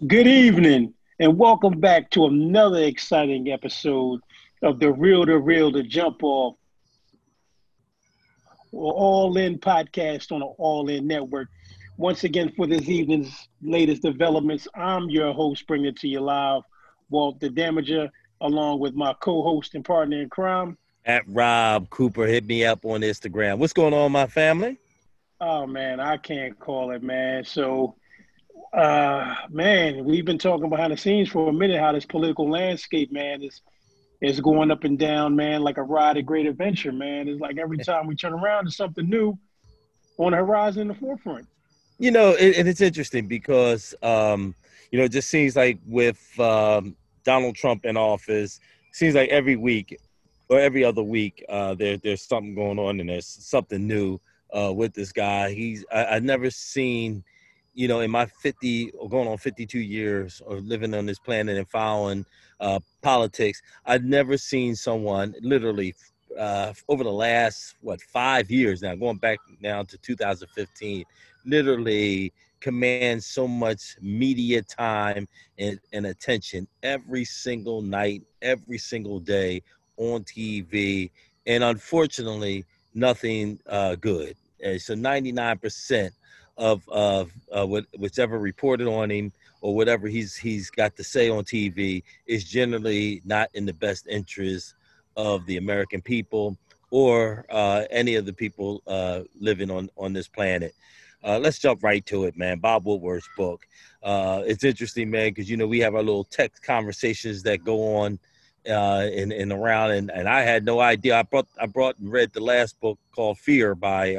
Good evening, and welcome back to another exciting episode of the Real to Real to Jump Off All In podcast on the All In Network. Once again, for this evening's latest developments, I'm your host, bringing it to you live, Walt the Damager, along with my co-host and partner in crime. At Rob Cooper, hit me up on Instagram. What's going on, my family? Oh man, I can't call it, man. So uh, man, we've been talking behind the scenes for a minute how this political landscape, man, is is going up and down, man, like a ride of great adventure, man. It's like every time we turn around, there's something new on the horizon in the forefront. You know, it, and it's interesting because, um, you know, it just seems like with um, Donald Trump in office, seems like every week or every other week, uh, there there's something going on and there's something new uh, with this guy. He's I, I've never seen you know, in my 50 or going on 52 years of living on this planet and following uh, politics, I've never seen someone literally uh, over the last, what, five years now, going back now to 2015, literally command so much media time and, and attention every single night, every single day on TV. And unfortunately, nothing uh, good. And so 99% of of uh, what, whichever reported on him or whatever he's he's got to say on TV is generally not in the best interest of the American people or uh, any of the people uh, living on on this planet. Uh, let's jump right to it, man. Bob Woodward's book. Uh, it's interesting, man, because you know we have our little text conversations that go on uh, in in around, and, and I had no idea. I brought I brought and read the last book called Fear by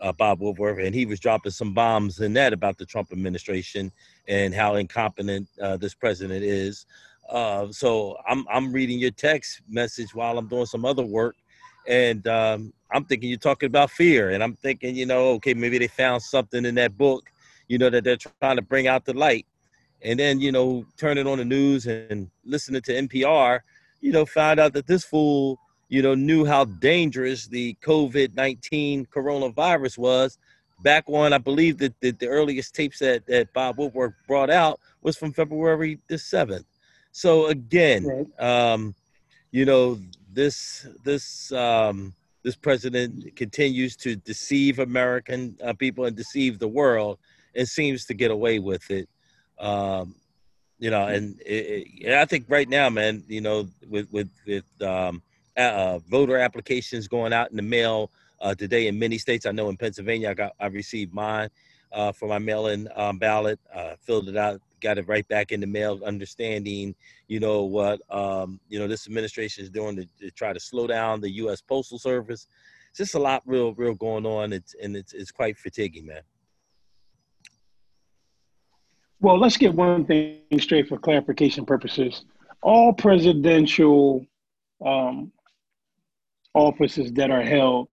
uh, Bob Woodward, and he was dropping some bombs in that about the Trump administration and how incompetent uh, this president is. Uh, so I'm I'm reading your text message while I'm doing some other work, and um, I'm thinking you're talking about fear, and I'm thinking, you know, okay, maybe they found something in that book, you know, that they're trying to bring out the light, and then you know, turning on the news and listening to NPR, you know, found out that this fool you know, knew how dangerous the COVID 19 coronavirus was. Back on, I believe that the, the earliest tapes that, that Bob Woodward brought out was from February the 7th. So again, um, you know, this this um, this president continues to deceive American uh, people and deceive the world, and seems to get away with it. Um, you know, and it, it, I think right now, man, you know, with with with um, uh, voter applications going out in the mail uh, today in many states. I know in Pennsylvania, I got I received mine uh, for my mail-in um, ballot. Uh, filled it out, got it right back in the mail. Understanding, you know what um, you know this administration is doing to, to, try to slow down the U.S. Postal Service. It's just a lot, real, real going on. It's and it's it's quite fatiguing, man. Well, let's get one thing straight for clarification purposes. All presidential um, offices that are held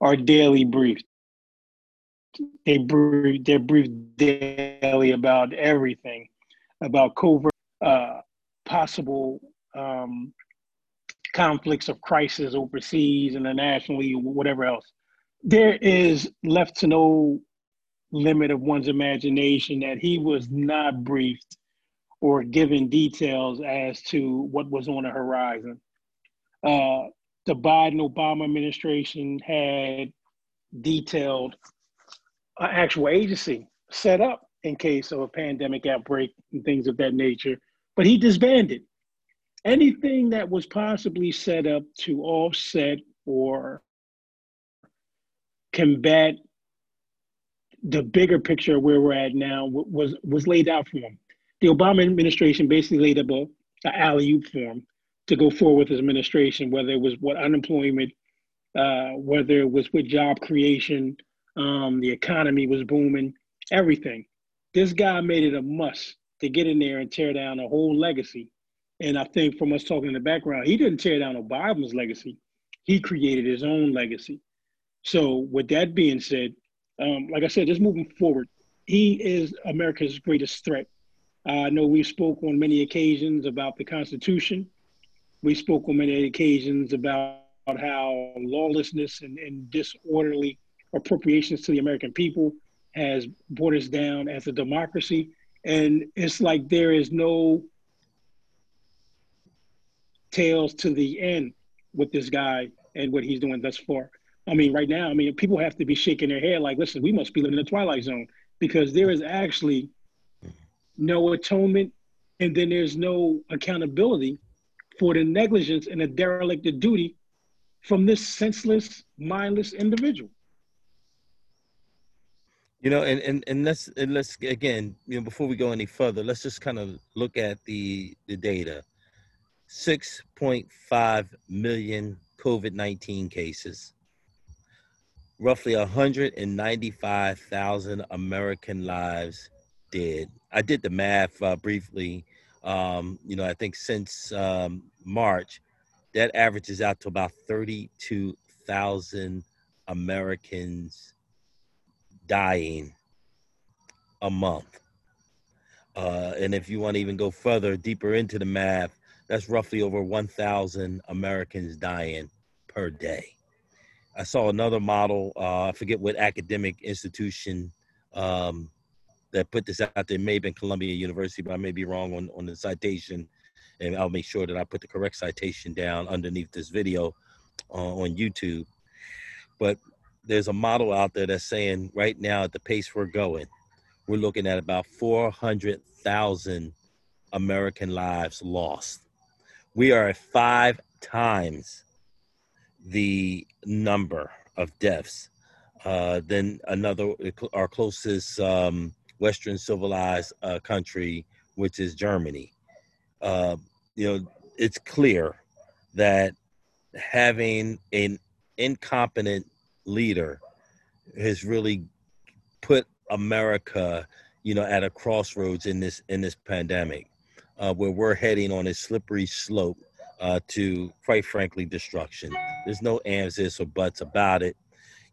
are daily briefed. They brief, they're briefed daily about everything, about covert, uh, possible um, conflicts of crisis overseas, internationally, whatever else. There is left to no limit of one's imagination that he was not briefed or given details as to what was on the horizon. Uh, the Biden Obama administration had detailed an actual agency set up in case of a pandemic outbreak and things of that nature, but he disbanded. Anything that was possibly set up to offset or combat the bigger picture of where we're at now was was laid out for him. The Obama administration basically laid up a, a alley oop for him to go forward with his administration, whether it was what unemployment, uh, whether it was with job creation, um, the economy was booming, everything. This guy made it a must to get in there and tear down a whole legacy. And I think from us talking in the background, he didn't tear down Obama's legacy. He created his own legacy. So with that being said, um, like I said, just moving forward, he is America's greatest threat. I know we've spoke on many occasions about the Constitution we spoke on many occasions about how lawlessness and, and disorderly appropriations to the American people has brought us down as a democracy. And it's like there is no tails to the end with this guy and what he's doing thus far. I mean, right now, I mean, people have to be shaking their head like, listen, we must be living in the twilight zone because there is actually no atonement and then there's no accountability for the negligence and the derelict of duty from this senseless, mindless individual. You know, and, and, and let's and let's again, you know, before we go any further, let's just kind of look at the the data. 6.5 million COVID 19 cases, roughly 195,000 American lives dead. I did the math uh, briefly. Um, you know, I think since um, March, that averages out to about 32,000 Americans dying a month. Uh, and if you want to even go further, deeper into the math, that's roughly over 1,000 Americans dying per day. I saw another model, uh, I forget what academic institution um, that put this out there. May have been Columbia University, but I may be wrong on, on the citation. And I'll make sure that I put the correct citation down underneath this video uh, on YouTube. But there's a model out there that's saying right now at the pace we're going, we're looking at about 400,000 American lives lost we are at five times the number of deaths uh, than another our closest um, Western civilized uh, country, which is Germany. Uh, you know, it's clear that having an incompetent leader has really put America, you know, at a crossroads in this in this pandemic uh, where we're heading on a slippery slope uh, to, quite frankly, destruction. There's no ands, ifs, or buts about it.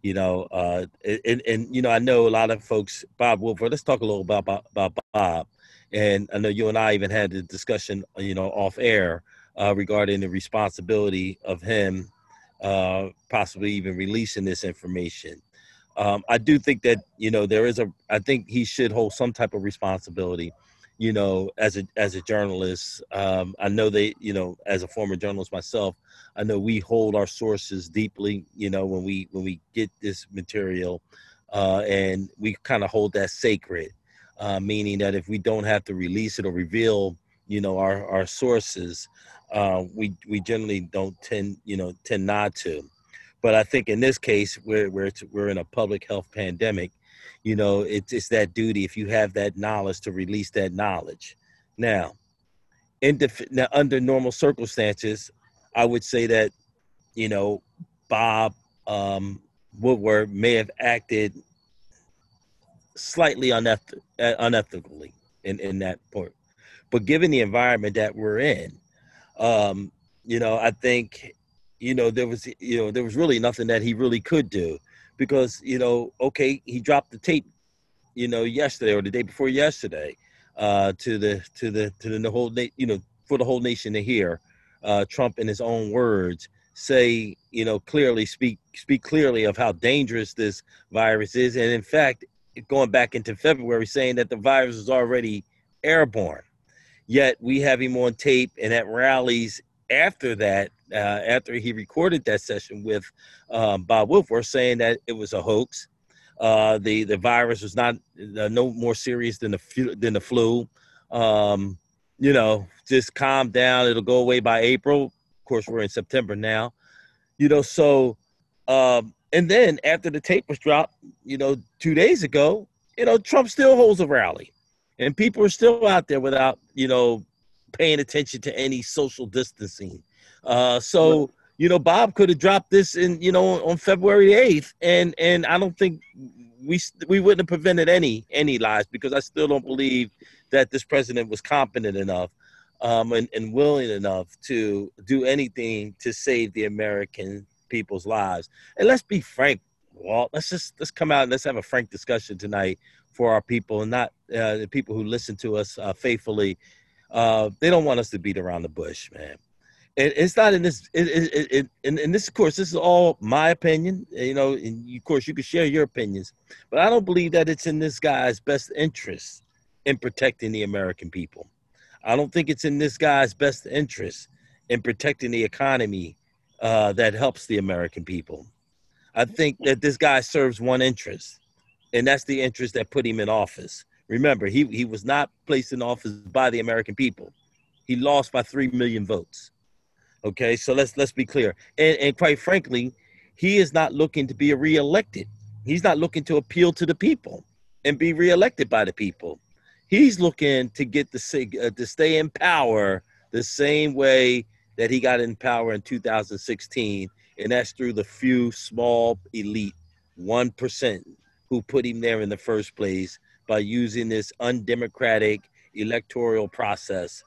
You know, uh, and, and, you know, I know a lot of folks, Bob Woodward, let's talk a little about, about, Bob. And I know you and I even had a discussion, you know, off air uh, regarding the responsibility of him uh, possibly even releasing this information. Um, I do think that, you know, there is a, I think he should hold some type of responsibility you know, as a as a journalist, um, I know they, you know, as a former journalist myself, I know we hold our sources deeply. You know, when we when we get this material, uh, and we kind of hold that sacred, uh, meaning that if we don't have to release it or reveal, you know, our our sources, uh, we we generally don't tend, you know, tend not to. But I think in this case, where where we're in a public health pandemic, you know it's it's that duty if you have that knowledge to release that knowledge. Now in def- now under normal circumstances i would say that you know bob um, woodward may have acted slightly uneth- uh, unethically in in that part. But given the environment that we're in um, you know i think you know there was you know there was really nothing that he really could do because you know, okay, he dropped the tape, you know, yesterday or the day before yesterday, uh, to the to the to the whole na- you know for the whole nation to hear. Uh, Trump, in his own words, say you know clearly speak speak clearly of how dangerous this virus is, and in fact, going back into February, saying that the virus is already airborne. Yet we have him on tape and at rallies after that, uh, after he recorded that session with um, Bob Woodward, saying that it was a hoax. Uh, the the virus was not uh, no more serious than the than the flu. Um, you know, just calm down. It'll go away by April. Of course, we're in September now. You know, so um, and then after the tape was dropped, you know, two days ago, you know, Trump still holds a rally, and people are still out there without you know paying attention to any social distancing. Uh, so you know, Bob could have dropped this in you know on February eighth, and and I don't think we we wouldn't have prevented any any lies because I still don't believe that this president was competent enough um, and, and willing enough to do anything to save the American people's lives. And let's be frank, Walt. Let's just let's come out and let's have a frank discussion tonight for our people and not uh, the people who listen to us uh, faithfully uh, they don't want us to beat around the bush, man. And it's not in this. It, it, it, in, in this, of course, this is all my opinion. You know, and of course, you can share your opinions, but I don't believe that it's in this guy's best interest in protecting the American people. I don't think it's in this guy's best interest in protecting the economy uh, that helps the American people. I think that this guy serves one interest, and that's the interest that put him in office. Remember, he, he was not placed in office by the American people. He lost by three million votes. Okay, so let's let's be clear. And, and quite frankly, he is not looking to be reelected. He's not looking to appeal to the people and be reelected by the people. He's looking to get the uh, to stay in power the same way that he got in power in 2016, and that's through the few small elite, one percent, who put him there in the first place by using this undemocratic electoral process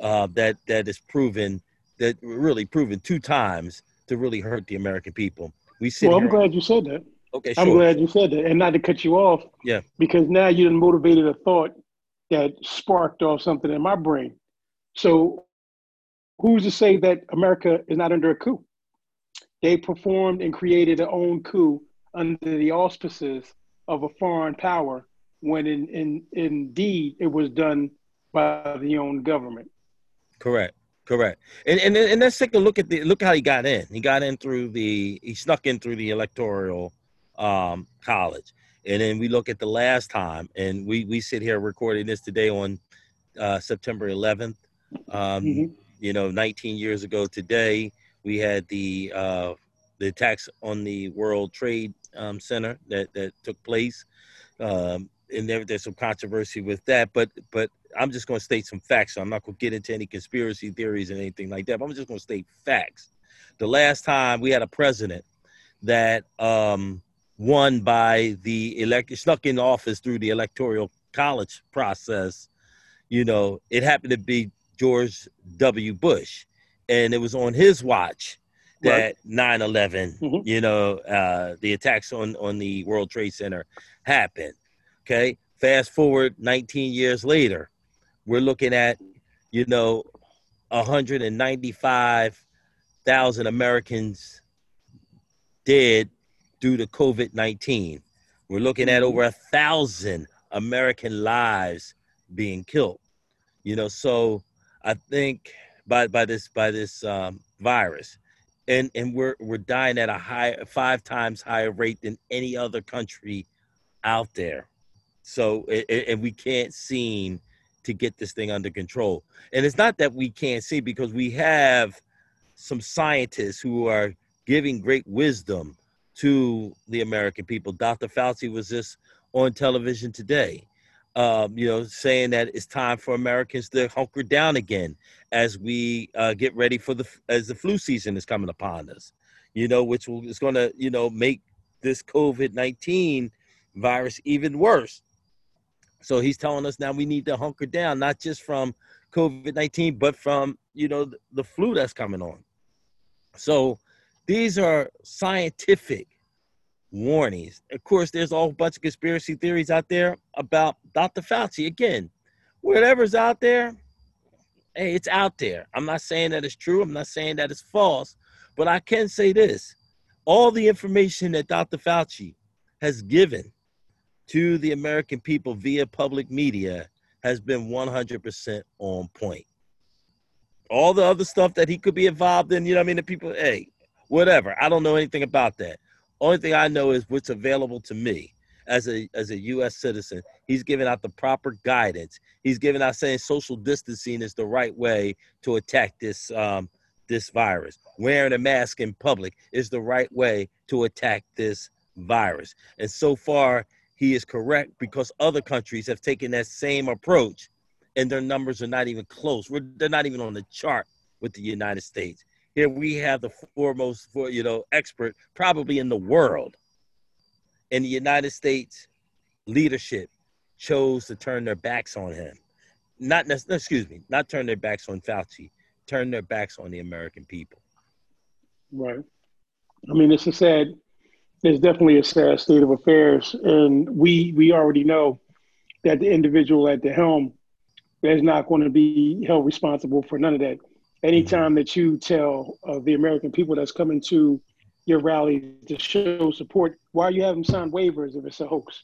uh, that that is proven that really proven two times to really hurt the American people. We see. Well, I'm glad you said that. Okay, sure. I'm glad you said that, and not to cut you off. Yeah. Because now you motivated a thought that sparked off something in my brain. So, who's to say that America is not under a coup? They performed and created their own coup under the auspices of a foreign power, when in, in indeed it was done by the own government. Correct. Correct. And, and and let's take a look at the look how he got in. He got in through the he snuck in through the electoral um, college. And then we look at the last time, and we we sit here recording this today on uh, September 11th. Um, mm-hmm. You know, 19 years ago today, we had the uh, the attacks on the World Trade um, Center that that took place. Um, and there, there's some controversy with that, but but I'm just going to state some facts. So I'm not going to get into any conspiracy theories and anything like that. But I'm just going to state facts. The last time we had a president that um, won by the elect snuck in office through the electoral college process, you know, it happened to be George W. Bush, and it was on his watch that 9/11, mm-hmm. you know, uh, the attacks on on the World Trade Center happened. Okay, fast forward 19 years later, we're looking at, you know, 195,000 Americans dead due to COVID 19. We're looking at over a thousand American lives being killed. You know, so I think by by this by this um, virus, and and we're we're dying at a high five times higher rate than any other country out there. So and we can't seem to get this thing under control. And it's not that we can't see because we have some scientists who are giving great wisdom to the American people. Dr. Fauci was just on television today, um, you know, saying that it's time for Americans to hunker down again as we uh, get ready for the as the flu season is coming upon us. You know, which will, is going to you know make this COVID nineteen virus even worse. So he's telling us now we need to hunker down, not just from COVID 19, but from, you know, the, flu that's coming on. So these are scientific warnings. Of course, there's a whole bunch of conspiracy theories out there about Dr. Fauci. Again, whatever's out there, hey, it's out there. I'm not saying that it's true. I'm not saying that it's false, but I can say this all the information that Dr. Fauci has given to the American people via public media has been 100% on point. All the other stuff that he could be involved in, you know I mean? The people, hey, whatever. I don't know anything about that. Only thing I know is what's available to me as a as a U.S. citizen. He's giving out the proper guidance. He's giving out saying social distancing is the right way to attack this um, this virus. Wearing a mask in public is the right way to attack this virus. And so far, he is correct because other countries have taken that same approach and their numbers are not even close. We're, they're not even on the chart with the United States. Here we have the foremost, for, you know, expert probably in the world. And the United States leadership chose to turn their backs on him. Not, excuse me, not turn their backs on Fauci, turn their backs on the American people. Right. I mean, it's a sad it's definitely a sad state of affairs, and we we already know that the individual at the helm is not going to be held responsible for none of that. Anytime that you tell uh, the American people that's coming to your rallies to show support, why are you having signed waivers if it's a hoax?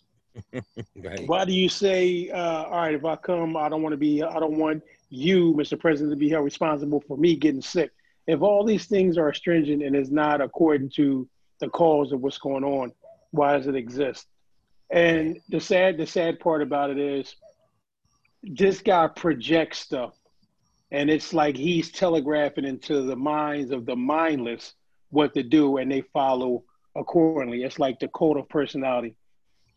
right. Why do you say, uh, all right, if I come, I don't want to be, I don't want you, Mr. President, to be held responsible for me getting sick? If all these things are stringent and is not according to the cause of what's going on, why does it exist? And the sad, the sad part about it is, this guy projects stuff, and it's like he's telegraphing into the minds of the mindless what to do, and they follow accordingly. It's like the code of personality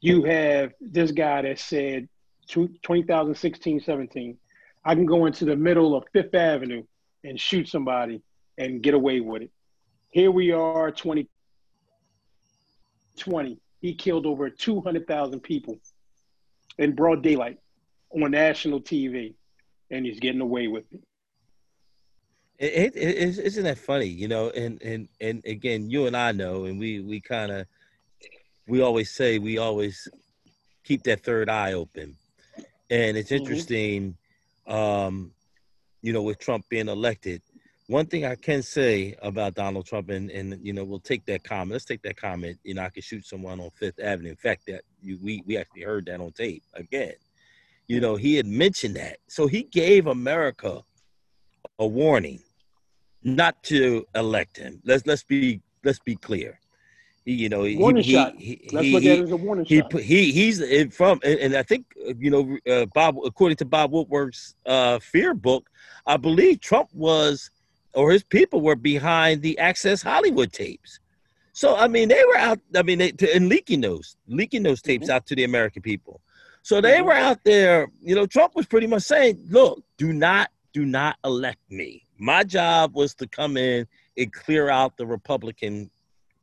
you have this guy that said 2016, 17, I can go into the middle of Fifth Avenue and shoot somebody and get away with it. Here we are, 2020. He killed over 200,000 people in broad daylight on national TV, and he's getting away with it. It, it, it, isn't that funny, you know? And and and again, you and I know, and we we kind of we always say we always keep that third eye open. And it's mm-hmm. interesting, mm-hmm. um, you know, with Trump being elected. One thing I can say about Donald Trump, and, and you know, we'll take that comment. Let's take that comment. You know, I could shoot someone on Fifth Avenue. In fact, that you, we we actually heard that on tape again. You know, he had mentioned that, so he gave America a warning not to elect him. Let's let's be let's be clear. He, you know, warning he, shot. He, Let's he, look at it as a warning he, shot. He, he's from, and, and I think you know, uh, Bob. According to Bob Woodward's uh, fear book, I believe Trump was, or his people were behind the Access Hollywood tapes. So I mean, they were out. I mean, they, to, and leaking those, leaking those tapes mm-hmm. out to the American people. So they mm-hmm. were out there. You know, Trump was pretty much saying, "Look, do not, do not elect me. My job was to come in and clear out the Republican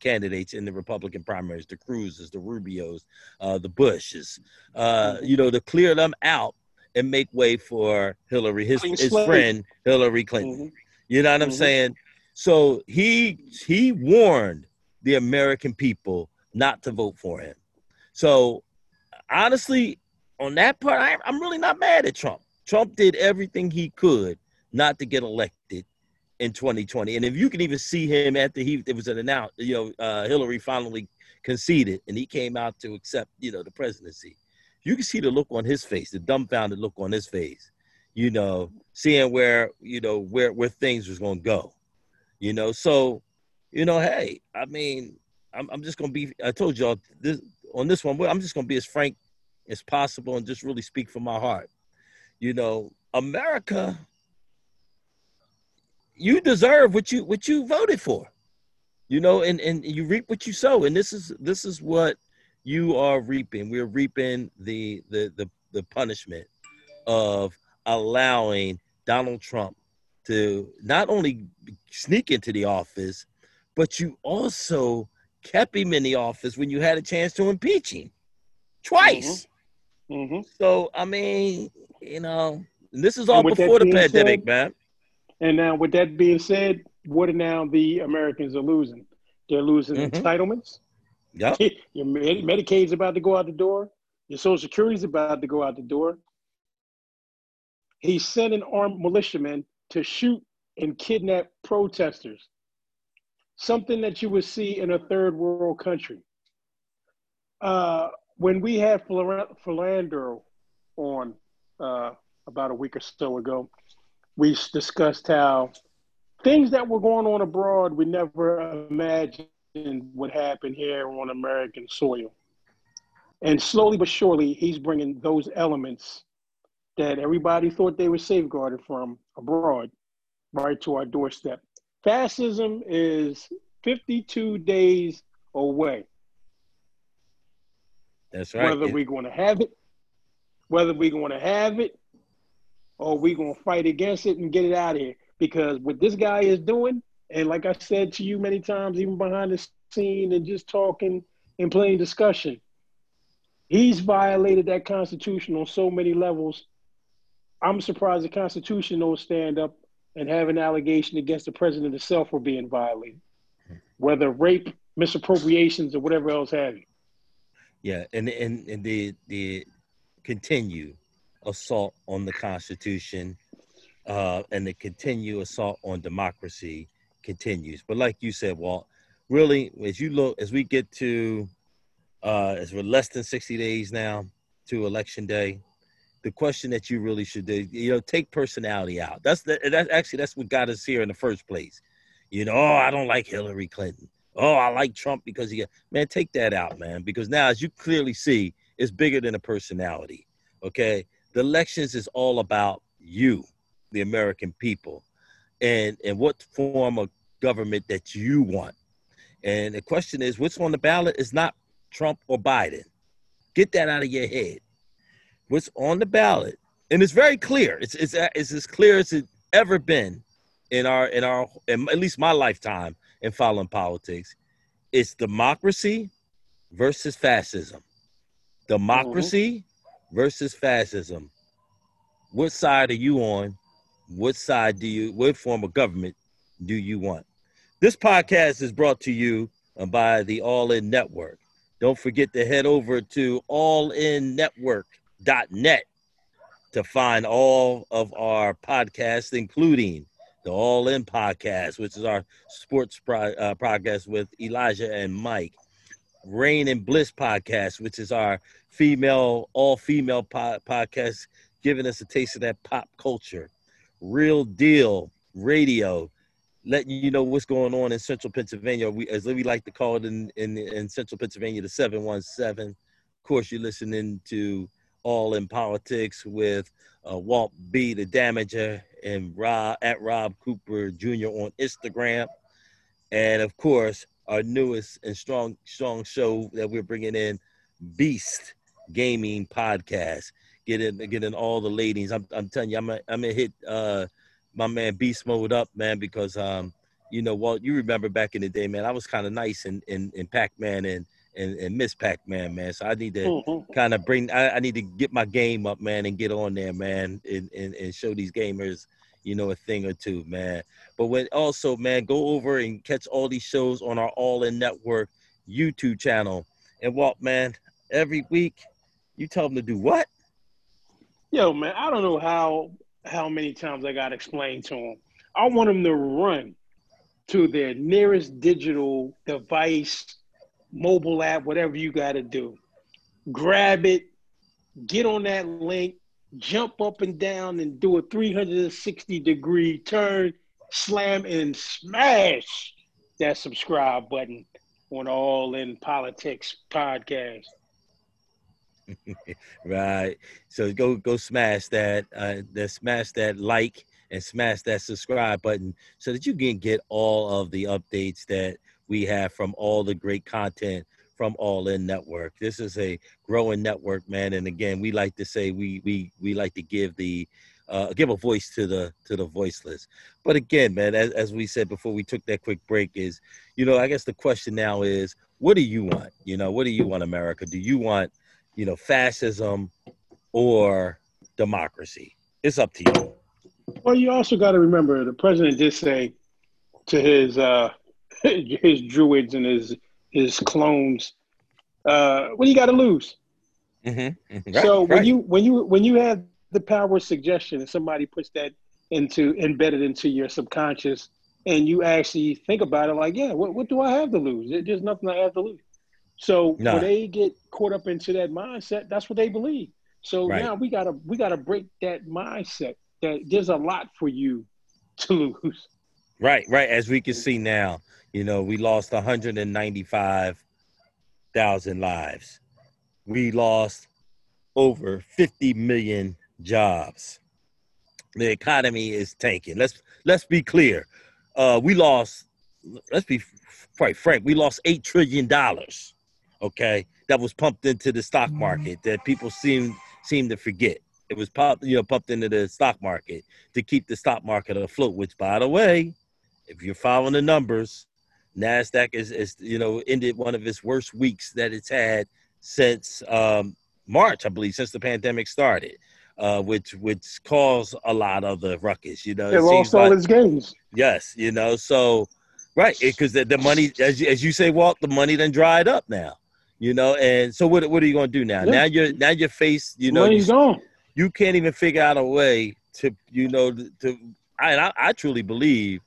candidates in the Republican primaries, the Cruzes, the Rubios, uh, the Bushes, uh, you know, to clear them out and make way for Hillary, his, his friend Hillary Clinton. Mm-hmm. You know what I'm mm-hmm. saying? So he he warned the American people not to vote for him. So honestly, on that part, I, I'm really not mad at Trump. Trump did everything he could not to get elected in 2020. And if you can even see him after he it was an announced, you know, uh, Hillary finally conceded and he came out to accept, you know, the presidency. You can see the look on his face, the dumbfounded look on his face, you know, seeing where, you know, where where things was gonna go. You know, so, you know, hey, I mean, I'm, I'm just gonna be I told y'all this on this one, I'm just gonna be as frank as possible and just really speak from my heart. You know, America you deserve what you what you voted for you know and and you reap what you sow and this is this is what you are reaping we're reaping the the the, the punishment of allowing donald trump to not only sneak into the office but you also kept him in the office when you had a chance to impeach him twice mm-hmm. Mm-hmm. so i mean you know this is all before the pandemic said, man and now, with that being said, what are now the Americans are losing? They're losing mm-hmm. entitlements. Yeah, your Medicaid's about to go out the door. Your Social Security's about to go out the door. He sent an armed militiaman to shoot and kidnap protesters. Something that you would see in a third world country. Uh, when we had Philander on uh, about a week or so ago, we discussed how things that were going on abroad we never imagined would happen here on American soil. And slowly but surely, he's bringing those elements that everybody thought they were safeguarded from abroad right to our doorstep. Fascism is 52 days away. That's right. Whether we're going to have it, whether we're going to have it or we're gonna fight against it and get it out of here. Because what this guy is doing, and like I said to you many times, even behind the scene and just talking and playing discussion, he's violated that Constitution on so many levels. I'm surprised the Constitution don't stand up and have an allegation against the president himself for being violated, whether rape, misappropriations, or whatever else have you. Yeah, and and and the the continue assault on the Constitution uh, and the continued assault on democracy continues. But like you said, Walt, really, as you look, as we get to, uh, as we're less than 60 days now to election day, the question that you really should do, you know, take personality out. That's the, that actually, that's what got us here in the first place. You know, oh, I don't like Hillary Clinton. Oh, I like Trump because he, man, take that out, man, because now, as you clearly see, it's bigger than a personality. Okay. The elections is all about you, the American people, and, and what form of government that you want. And the question is, what's on the ballot is not Trump or Biden. Get that out of your head. What's on the ballot, and it's very clear. It's it's, it's as clear as it ever been in our in our in at least my lifetime in following politics. It's democracy versus fascism. Democracy mm-hmm. versus fascism. What side are you on? What side do you? What form of government do you want? This podcast is brought to you by the All In Network. Don't forget to head over to allinnetwork.net to find all of our podcasts, including the All In podcast, which is our sports pro- uh, podcast with Elijah and Mike. Rain and Bliss podcast, which is our female, all female po- podcast, giving us a taste of that pop culture. Real Deal Radio, letting you know what's going on in central Pennsylvania. We, as we like to call it in, in, in central Pennsylvania, the 717. Of course, you're listening to All in Politics with uh, Walt B. the Damager and Rob at Rob Cooper Jr. on Instagram. And of course, our newest and strong, strong show that we're bringing in, Beast Gaming Podcast. Getting, getting all the ladies. I'm, I'm telling you, I'm, I'm gonna hit uh, my man Beast Mode up, man, because um, you know, Walt, you remember back in the day, man, I was kind of nice in in, in Pac Man and and, and Miss Pac Man, man. So I need to mm-hmm. kind of bring, I, I, need to get my game up, man, and get on there, man, and, and, and show these gamers, you know, a thing or two, man. But when also, man, go over and catch all these shows on our All In Network YouTube channel. And Walt, man, every week you tell them to do what? Yo, man, I don't know how how many times I got to explain to them. I want them to run to their nearest digital device, mobile app, whatever you got to do. Grab it, get on that link, jump up and down and do a 360 degree turn, slam and smash that subscribe button on All In Politics podcast. right. So go go smash that uh that smash that like and smash that subscribe button so that you can get all of the updates that we have from all the great content from All In Network. This is a growing network, man. And again, we like to say we we we like to give the uh, give a voice to the to the voiceless. But again, man, as, as we said before we took that quick break, is you know I guess the question now is, what do you want? You know, what do you want, America? Do you want you know, fascism or democracy. It's up to you. Well, you also got to remember the president did say to his uh, his druids and his his clones, uh, "What do you got to lose?" Mm-hmm. mm-hmm. Right, so when right. you when you when you have the power of suggestion and somebody puts that into embedded into your subconscious, and you actually think about it, like, yeah, what what do I have to lose? There's nothing I have to lose. So nah. when they get caught up into that mindset, that's what they believe. So right. now we gotta we gotta break that mindset that there's a lot for you to lose. Right, right. As we can see now, you know, we lost 195,000 lives. We lost over 50 million jobs. The economy is tanking. Let's let's be clear. Uh, we lost. Let's be quite frank. We lost eight trillion dollars okay, that was pumped into the stock mm-hmm. market that people seem seem to forget. It was pumped, you know, pumped into the stock market to keep the stock market afloat. Which, by the way, if you're following the numbers, Nasdaq is, is you know ended one of its worst weeks that it's had since um, March, I believe, since the pandemic started. Uh, which which caused a lot of the ruckus. You know, it, it lost all like, its gains. Yes, you know, so right because the, the money, as you, as you say, Walt, the money then dried up now you know. And so what what are you going to do now? Yeah. Now you're now you're faced, you know, you, you can't even figure out a way to you know to I I, truly believe,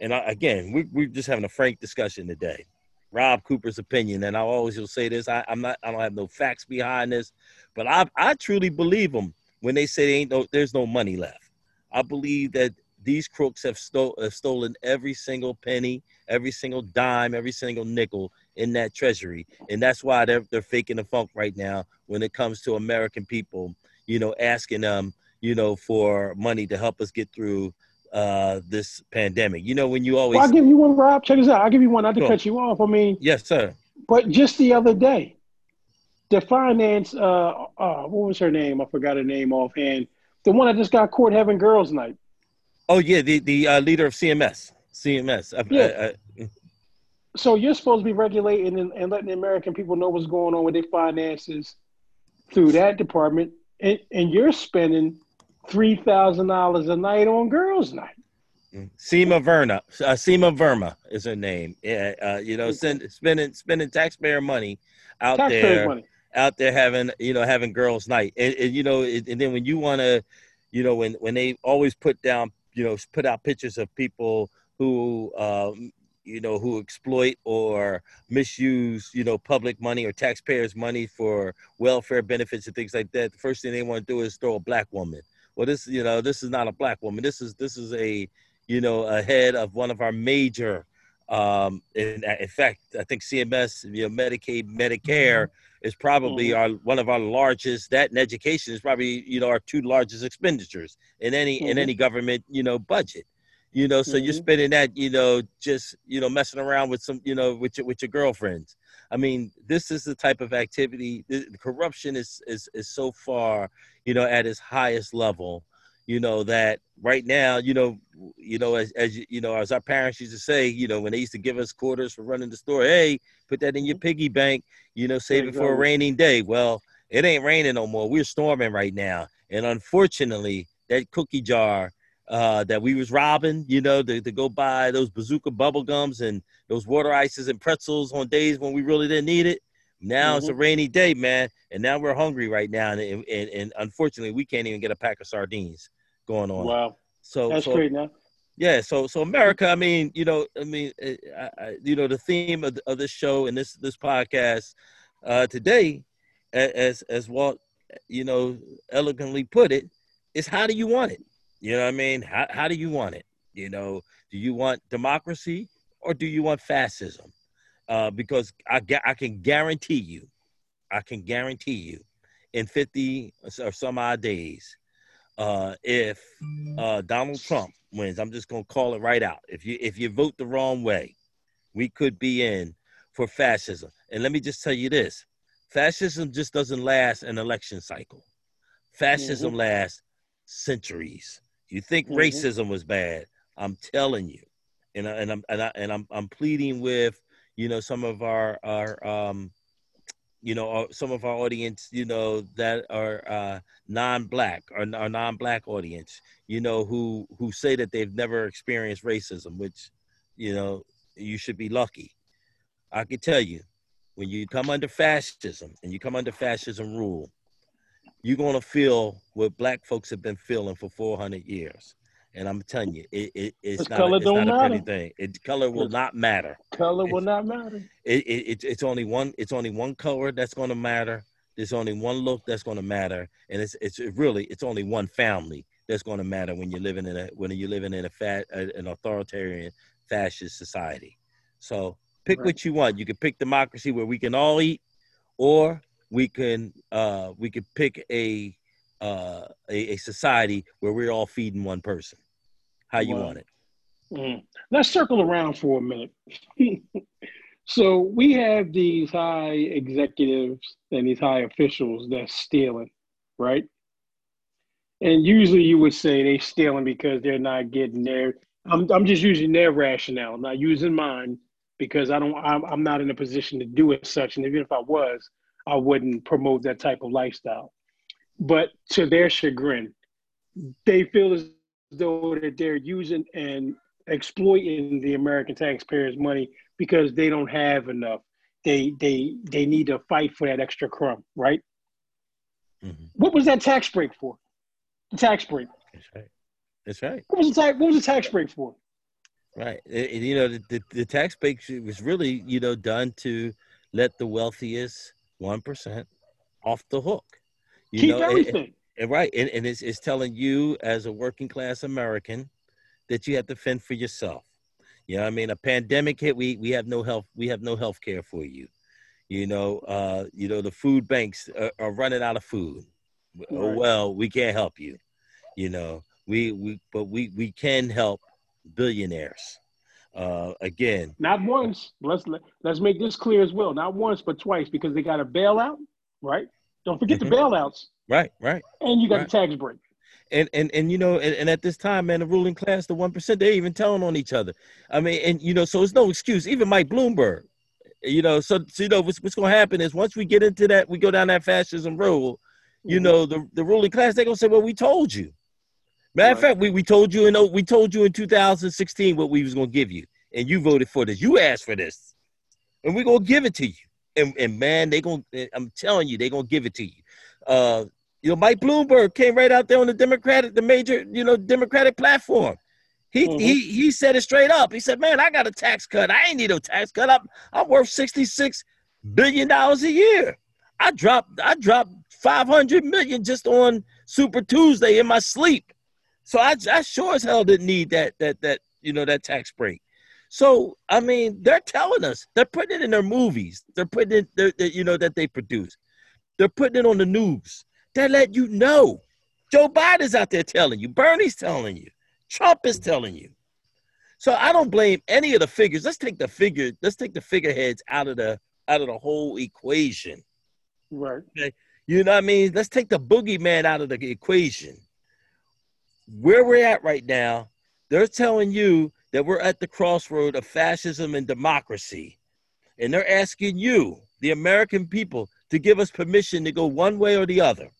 and I, again we we're just having a frank discussion today. Rob Cooper's opinion, and I always will say this: I, I'm not I don't have no facts behind this, but I I truly believe them when they say ain't no there's no money left. I believe that these crooks have, stole, have stolen every single penny, every single dime, every single nickel in that treasury, and that's why they're they're faking the funk right now when it comes to American people. You know, asking them, you know, for money to help us get through uh this pandemic. You know, when you always well, I'll give you one, Rob. Check this out. I'll give you one, not to cut you off. I mean Yes, sir. But just the other day, the finance uh, uh what was her name? I forgot her name offhand. The one that just got caught having girls' night. Oh yeah, the the uh, leader of CMS. CMS. Yeah. I, I, so you're supposed to be regulating and, and, letting the American people know what's going on with their finances through that department, and, and you're spending three thousand dollars a night on girls' night. Seema Verma, uh, Seema Verma is her name. Yeah, uh, you know, send, spending spending taxpayer money out taxpayer there, money. out there having you know having girls' night, and, and you know, and then when you want to, you know, when when they always put down you know put out pictures of people who um, you know who exploit or misuse you know public money or taxpayers money for welfare benefits and things like that the first thing they want to do is throw a black woman well this you know this is not a black woman this is this is a you know a head of one of our major um in, in fact i think cms you know medicaid medicare is probably mm-hmm. our one of our largest that and education is probably you know our two largest expenditures in any mm-hmm. in any government you know budget you know so mm-hmm. you're spending that you know just you know messing around with some you know with your with your girlfriends i mean this is the type of activity the corruption is is is so far you know at its highest level you know that right now you know you know as, as you know as our parents used to say you know when they used to give us quarters for running the store hey put that in your piggy bank you know save it for a raining day. Well it ain't raining no more. We're storming right now. And unfortunately that cookie jar uh, that we was robbing, you know, to, to go buy those bazooka bubble gums and those water ices and pretzels on days when we really didn't need it. Now mm-hmm. it's a mm-hmm. rainy day, man, and now we're hungry right now, and, and, and unfortunately, we can't even get a pack of sardines going on. Wow. So that's so, great now. Yeah, so so America, I mean, you know, I mean, eh, I, I, you know, the theme of, of this show and this this podcast uh, today, as as Walt, you know, elegantly put it, is how do you want it? You know what I mean? How how do you want it? You know, do you want democracy or do you want fascism? Uh, because I I can guarantee you, I can guarantee you, in fifty or some odd days, uh, if uh, Donald Trump wins, I'm just gonna call it right out. If you if you vote the wrong way, we could be in for fascism. And let me just tell you this: fascism just doesn't last an election cycle. Fascism mm-hmm. lasts centuries. You think mm-hmm. racism was bad? I'm telling you, and I, and I'm and, I, and I'm I'm pleading with you know some of our our um you know, uh, some of our audience, you know, that are uh, non-black or, or non-black audience, you know, who who say that they've never experienced racism, which, you know, you should be lucky. I can tell you, when you come under fascism and you come under fascism rule, you're gonna feel what black folks have been feeling for 400 years. And I'm telling you, it, it it's, not, color a, it's don't not matter. a pretty thing. It, color will not matter. Color will not matter. It, it, it's only one. It's only one color that's going to matter. There's only one look that's going to matter, and it's it's really it's only one family that's going to matter when you're living in a when you're living in a fat an authoritarian fascist society. So pick right. what you want. You can pick democracy where we can all eat, or we can uh, we could pick a uh, a, a, society where we're all feeding one person. How you want it? Mm. Let's circle around for a minute. so we have these high executives and these high officials that's stealing, right? And usually you would say they're stealing because they're not getting their. I'm I'm just using their rationale. I'm not using mine because I don't. I'm, I'm not in a position to do it such. And even if I was, I wouldn't promote that type of lifestyle. But to their chagrin, they feel as though that they're using and exploiting the American taxpayers' money because they don't have enough. They they they need to fight for that extra crumb, right? Mm-hmm. What was that tax break for? The tax break That's right. That's right. What was the tax? What was the tax break for? Right. It, you know, the, the, the tax break was really, you know, done to let the wealthiest one percent off the hook. You Keep know, everything. And, right, and, and it's, it's telling you as a working class American that you have to fend for yourself. You know, I mean, a pandemic hit, we we have no health, we have no health care for you. You know, uh, you know, the food banks are, are running out of food. Oh well, we can't help you. You know, we we but we we can help billionaires. Uh, again, Not once. Let's let, let's make this clear as well. Not once, but twice because they got a bailout, right? Don't forget Mhm. the bailouts, right, right. and you got Right. the tax break. and and and you know and, and at this time man the ruling class the one percent they're even telling on each other i mean and you know so it's no excuse even mike bloomberg you know so, so you know what's, what's going to happen is once we get into that we go down that fascism road you Mhm. know the, the ruling class they're going to say well we told you matter of fact we, we told you in we told you in 2016 what we was going to give you and you voted for this you asked for this and we're going to give it to you and, and man they going to i'm telling you they're going to give it to you uh you know, Mike Bloomberg came right out there on the Democratic, the major, you know, Democratic platform. He Mhm. he he said it straight up. He said, "Man, I got a tax cut. I ain't need no tax cut. I'm I'm worth sixty six billion dollars a year. I dropped I dropped five hundred million just on Super Tuesday in my sleep. So I I sure as hell didn't need that that that you know that tax break. So I mean, they're telling us they're putting it in their movies. They're putting it, they're, they you know, that they produce. They're putting it on the news. They let you know. Joe Biden's out there telling you. Bernie's telling you. Trump is telling you. So I don't blame any of the figures. Let's take the figure. Let's take the figureheads out of the out of the whole equation. Right. Okay? You know what I mean? Let's take the boogeyman out of the equation. Where we're at right now, they're telling you that we're at the crossroad of fascism and democracy. And they're asking you, the American people, to give us permission to go one way or the other.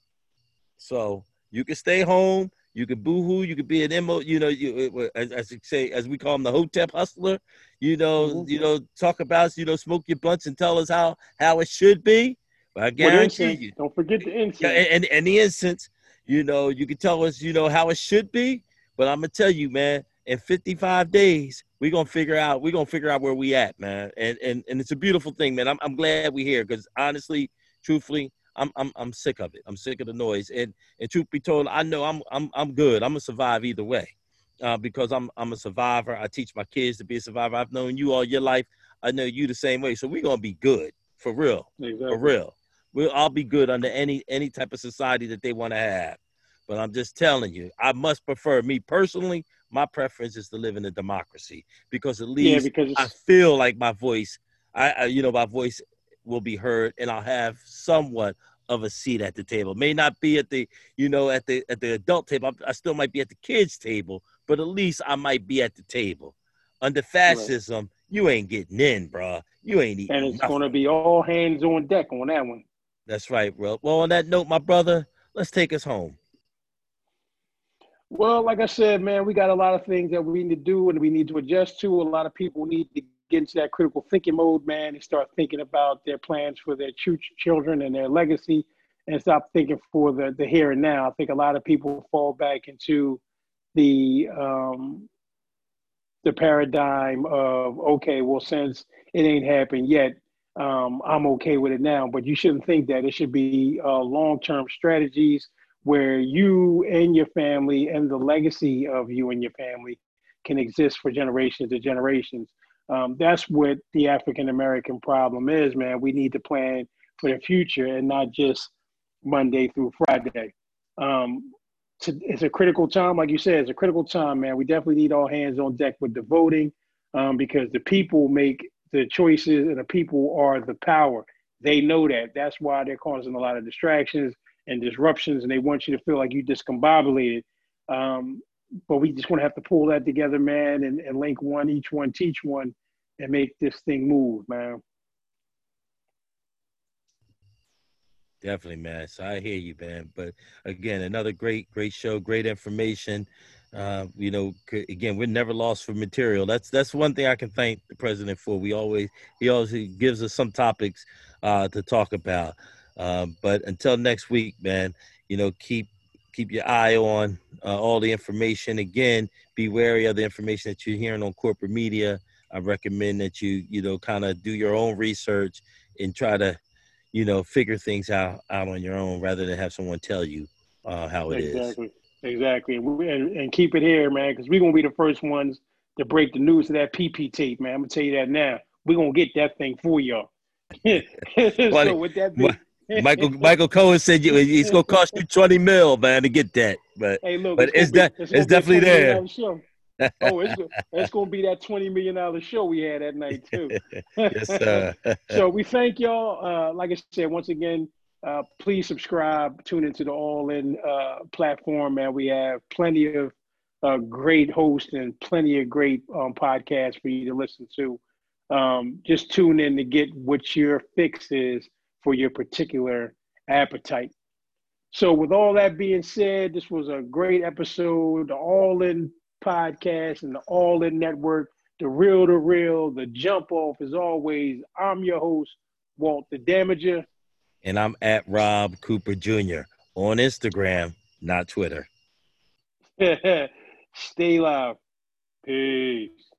So you can stay home, you can boohoo, you can be an MO, you know, you as, as you say, as we call him, the hotep hustler, you know, Mhm. you know, talk about, you know, smoke your blunts and tell us how how it should be. But I guarantee incense. you, Don't forget the incense. and, and, and the instance, you know, you can tell us, you know, how it should be. But I'm gonna tell you, man, in 55 days, we're gonna figure out, we're gonna figure out where we at, man. And and and it's a beautiful thing, man. I'm I'm glad we're here because honestly, truthfully, I'm I'm I'm sick of it. I'm sick of the noise. And and truth be told, I know I'm I'm I'm good. I'm gonna survive either way. Uh, because I'm I'm a survivor. I teach my kids to be a survivor. I've known you all your life. I know you the same way. So we're gonna be good for real exactly. for real. We'll all be good under any any type of society that they want to have. But I'm just telling you, I must prefer me personally. My preference is to live in a democracy because at Yeah, least because I feel like my voice, I, I you know, my voice will be heard, and I'll have somewhat of a seat at the table. May not be at the, you know, at the at the adult table. I, I still might be at the kids' table, but at least I might be at the table. Under fascism, you ain't getting in, bruh. You ain't eating and it's nothing. to be all hands on deck on that one. That's right, bro. Well, on that note, my brother, let's take us home. Well, like I said, man, we got a lot of things that we need to do and we need to adjust to. A lot of people need to get into that critical thinking mode, man, and start thinking about their plans for their ch- children and their legacy and stop thinking for the, the here and now. I think a lot of people fall back into the um, the paradigm of okay, well, since it ain't happened yet, um, I'm okay with it now. But you shouldn't think that. It should be uh, long term strategies where you and your family and the legacy of you and your family can exist for generations to generations. Um, that's what the African American problem is, man. We need to plan for the future and not just Monday through Friday. Um, it's a critical time, like you said, it's a critical time, man. We definitely need all hands on deck with the voting um, because the people make the choices and the people are the power. They know that. That's why they're causing a lot of distractions and disruptions, and they want you to feel like you discombobulated. Um, but we just want to have to pull that together, man, and, and link one, each one, teach one, and make this thing move, man. Definitely, man. So I hear you, man. But again, another great, great show, great information. Uh, you know, c- again, we're never lost for material. That's that's one thing I can thank the president for. We always he always gives us some topics uh, to talk about. Um, but until next week, man, you know, keep keep your eye on uh, all the information. Again, be wary of the information that you're hearing on corporate media. I recommend that you, you know, kind of do your own research and try to, you know, figure things out out on your own rather than have someone tell you uh, how it exactly. is. Exactly. And, and keep it here, man, because we're gonna be the first ones to break the news of that PP tape, man. I'm gonna tell you that now. We're gonna get that thing for y'all. so with that being, Michael Michael Cohen said you, it's gonna cost you twenty mil, man, to get that. But hey, look, but it's, that it's, it's definitely there. oh, it's it's gonna be that twenty million dollar show we had that night too. yes, sir. so we thank y'all. Uh, like I said, once again, uh, please subscribe. Tune into the All In uh, platform, and we have plenty of uh, great hosts and plenty of great um, podcasts for you to listen to. Um, just tune in to get what your fix is for your particular appetite. So, with all that being said, this was a great episode, the All In podcast and the All In Network, the real to real, the jump off. As always, I'm your host, Walt the Damager. And I'm at Rob Cooper Jr. on Instagram, not Twitter. Stay live. Peace.